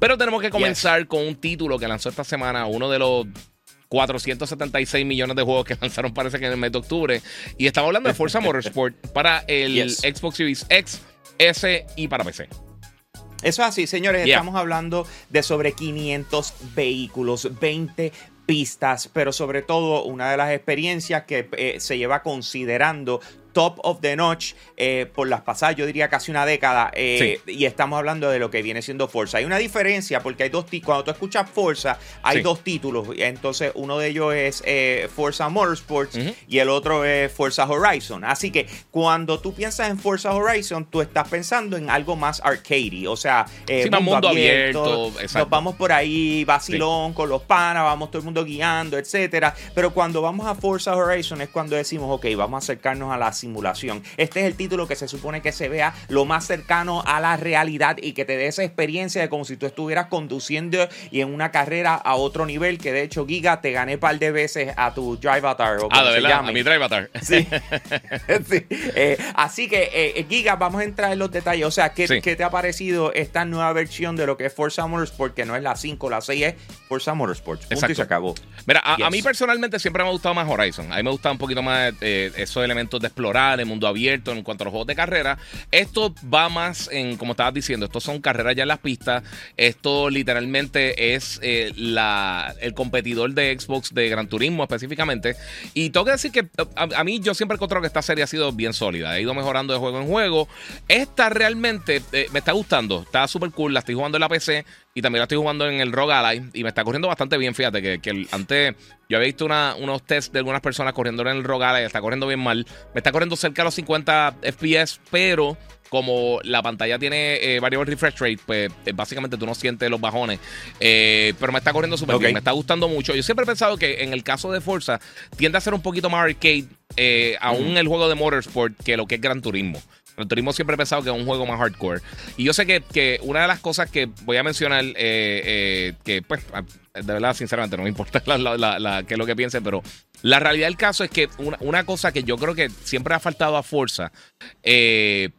Pero tenemos que comenzar con un título que lanzó esta semana, uno de los 476 millones de juegos que lanzaron parece que en el mes de octubre. Y estamos hablando de Forza Motorsport para el Xbox Series X, S y para PC. Eso es así, señores. Estamos hablando de sobre 500 vehículos, 20 pistas, pero sobre todo una de las experiencias que eh, se lleva considerando top of the notch eh, por las pasadas, yo diría casi una década. Eh, y estamos hablando de lo que viene siendo Forza. Hay una diferencia porque hay dos. Cuando tú escuchas Forza, hay dos títulos. Entonces, uno de ellos es eh, Forza Motorsports y el otro es Forza Horizon. Así que cuando tú piensas en Forza Horizon, tú estás pensando en algo más arcade. O sea, mundo, abierto. nos vamos por ahí vacilón con los panas, vamos todo el mundo guiando, etcétera. Pero cuando vamos a Forza Horizon es cuando decimos, ok, vamos a acercarnos a las simulación. Este es el título que se supone que se vea lo más cercano a la realidad y que te dé esa experiencia de como si tú estuvieras conduciendo y en una carrera a otro nivel, que de hecho, Giga, te gané un par de veces a tu Drive Avatar. ah, de verdad, a mi Drive Avatar. Sí. Eh, así que, eh, Giga, vamos a entrar en los detalles. O sea, ¿qué, te ha parecido esta nueva versión de lo que es Forza Motorsport? Que no es la 5, la 6 es Forza Motorsport. Exacto. Y se acabó. Mira, a, mí personalmente siempre me ha gustado más Horizon. A mí me gusta un poquito más eh, esos elementos de exploración en mundo abierto en cuanto a los juegos de carrera. Esto va más en, como estabas diciendo, estos son carreras ya en las pistas. Esto literalmente es eh, la, el competidor de Xbox de Gran Turismo específicamente. Y tengo que decir que a, mí yo siempre he encontrado que esta serie ha sido bien sólida. He ido mejorando de juego en juego. Esta realmente eh, me está gustando. Está súper cool. La estoy jugando en la PC. Y también la estoy jugando en el Rogue Ally y me está corriendo bastante bien. Fíjate que, que antes yo había visto unos tests de algunas personas corriendo en el Rogue Ally está corriendo bien mal. Me está corriendo cerca de los 50 FPS, pero como la pantalla tiene eh, variable refresh rate, pues eh, básicamente tú no sientes los bajones. Eh, pero me está corriendo súper bien, me está gustando mucho. Yo siempre he pensado que en el caso de Forza tiende a ser un poquito más arcade, aún el juego de Motorsport, que lo que es Gran Turismo. El turismo siempre he pensado que es un juego más hardcore. Y yo sé que, una de las cosas que voy a mencionar, eh, eh, que pues, de verdad, sinceramente, no me importa la, qué es lo que piensen, pero la realidad del caso es que una, cosa que yo creo que siempre ha faltado a fuerza, eh,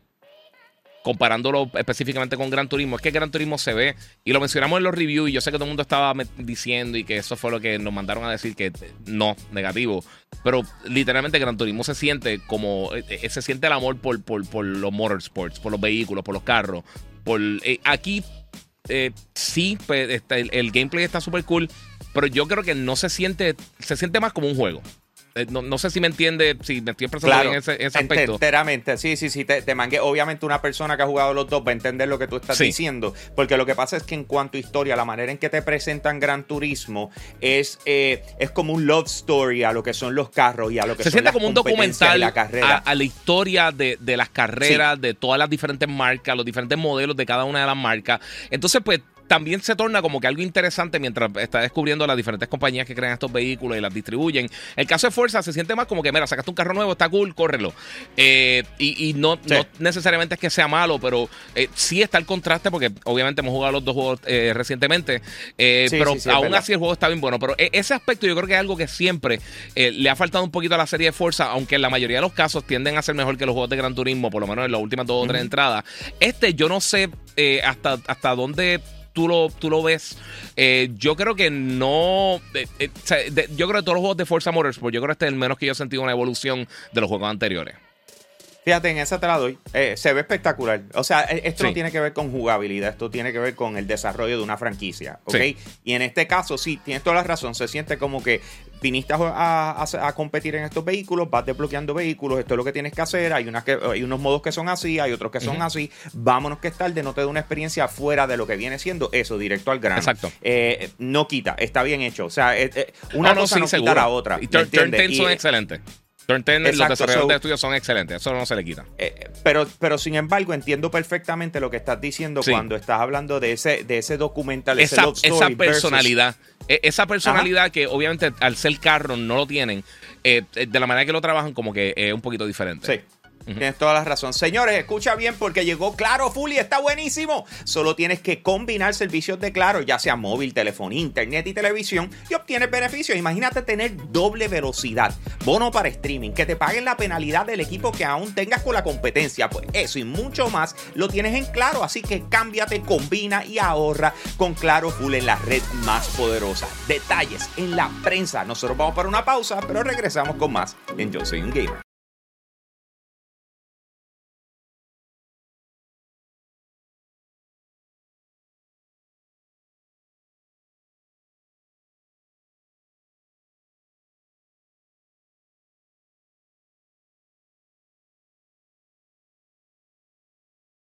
comparándolo específicamente con Gran Turismo, es que Gran Turismo se ve, y lo mencionamos en los reviews, y yo sé que todo el mundo estaba diciendo y que eso fue lo que nos mandaron a decir que no, negativo, pero literalmente Gran Turismo se siente como, eh, eh, se siente el amor por, por, los motorsports, por los vehículos, por los carros, por eh, aquí sí, pues, el, el gameplay está súper cool, pero yo creo que no se siente, se siente más como un juego. Eh, no, sé si me entiende, si me estoy expresando en ese, aspecto. Enteramente, sí, sí, sí, te, te, mangué. Obviamente una persona que ha jugado los dos va a entender lo que tú estás diciendo, porque lo que pasa es que en cuanto a historia, la manera en que te presentan Gran Turismo es, eh, es como un love story a lo que son los carros y a lo que Se siente como un documental la carrera. A, la historia de, las carreras, de todas las diferentes marcas, los diferentes modelos de cada una de las marcas. Entonces, pues también se torna como que algo interesante mientras está descubriendo las diferentes compañías que crean estos vehículos y las distribuyen. El caso de Fuerza se siente más como que, mira, sacaste un carro nuevo, está cool, córrelo. Eh, y, no, necesariamente es que sea malo, pero eh, sí está el contraste porque obviamente hemos jugado los dos juegos eh, recientemente. pero aún así el juego está bien bueno. Pero e, ese aspecto yo creo que es algo que siempre le ha faltado un poquito a la serie de Fuerza, aunque en la mayoría de los casos tienden a ser mejor que los juegos de Gran Turismo, por lo menos en las últimas dos o tres entradas. Este yo no sé hasta, hasta dónde tú lo, tú lo ves. Eh, yo creo que no. Eh, eh, yo creo que todos los juegos de Forza Motorsport, yo creo que este es el menos que yo he sentido una evolución de los juegos anteriores. Fíjate, en esa te la doy. se ve espectacular. O sea, e, esto no tiene que ver con jugabilidad, esto tiene que ver con el desarrollo de una franquicia. ¿Ok? Y en este caso, sí, tienes toda la razón. Se siente como que viniste a, competir en estos vehículos, vas desbloqueando vehículos, esto es lo que tienes que hacer, hay, unas que, hay unos modos que son así, hay otros que son así, vámonos que es tarde, no te da una experiencia fuera de lo que viene siendo eso, directo al grano. Exacto. Eh, no quita, está bien hecho, o sea, eh, eh, una cosa no, quita la otra. Y turn, son excelentes. Turn 10, los desarrolladores de estudios son excelentes, eso no se le quita. pero, pero sin embargo, entiendo perfectamente lo que estás diciendo cuando estás hablando de ese, de ese documental, esa, ese Esa personalidad. E, esa personalidad que obviamente al ser carro no lo tienen, eh, de la manera que lo trabajan como que es un poquito diferente. Sí. Tienes toda la razón. Señores, escucha bien porque llegó Claro Full y está buenísimo. Solo tienes que combinar servicios de Claro, ya sea móvil, teléfono, internet y televisión y obtienes beneficios. Imagínate tener doble velocidad, bono para streaming, que te paguen la penalidad del equipo que aún tengas con la competencia. Pues eso y mucho más lo tienes en Claro, así que cámbiate, combina y ahorra con Claro Full en la red más poderosa. Detalles en la prensa. Nosotros vamos para una pausa, pero regresamos con más en Yo Soy un Gamer.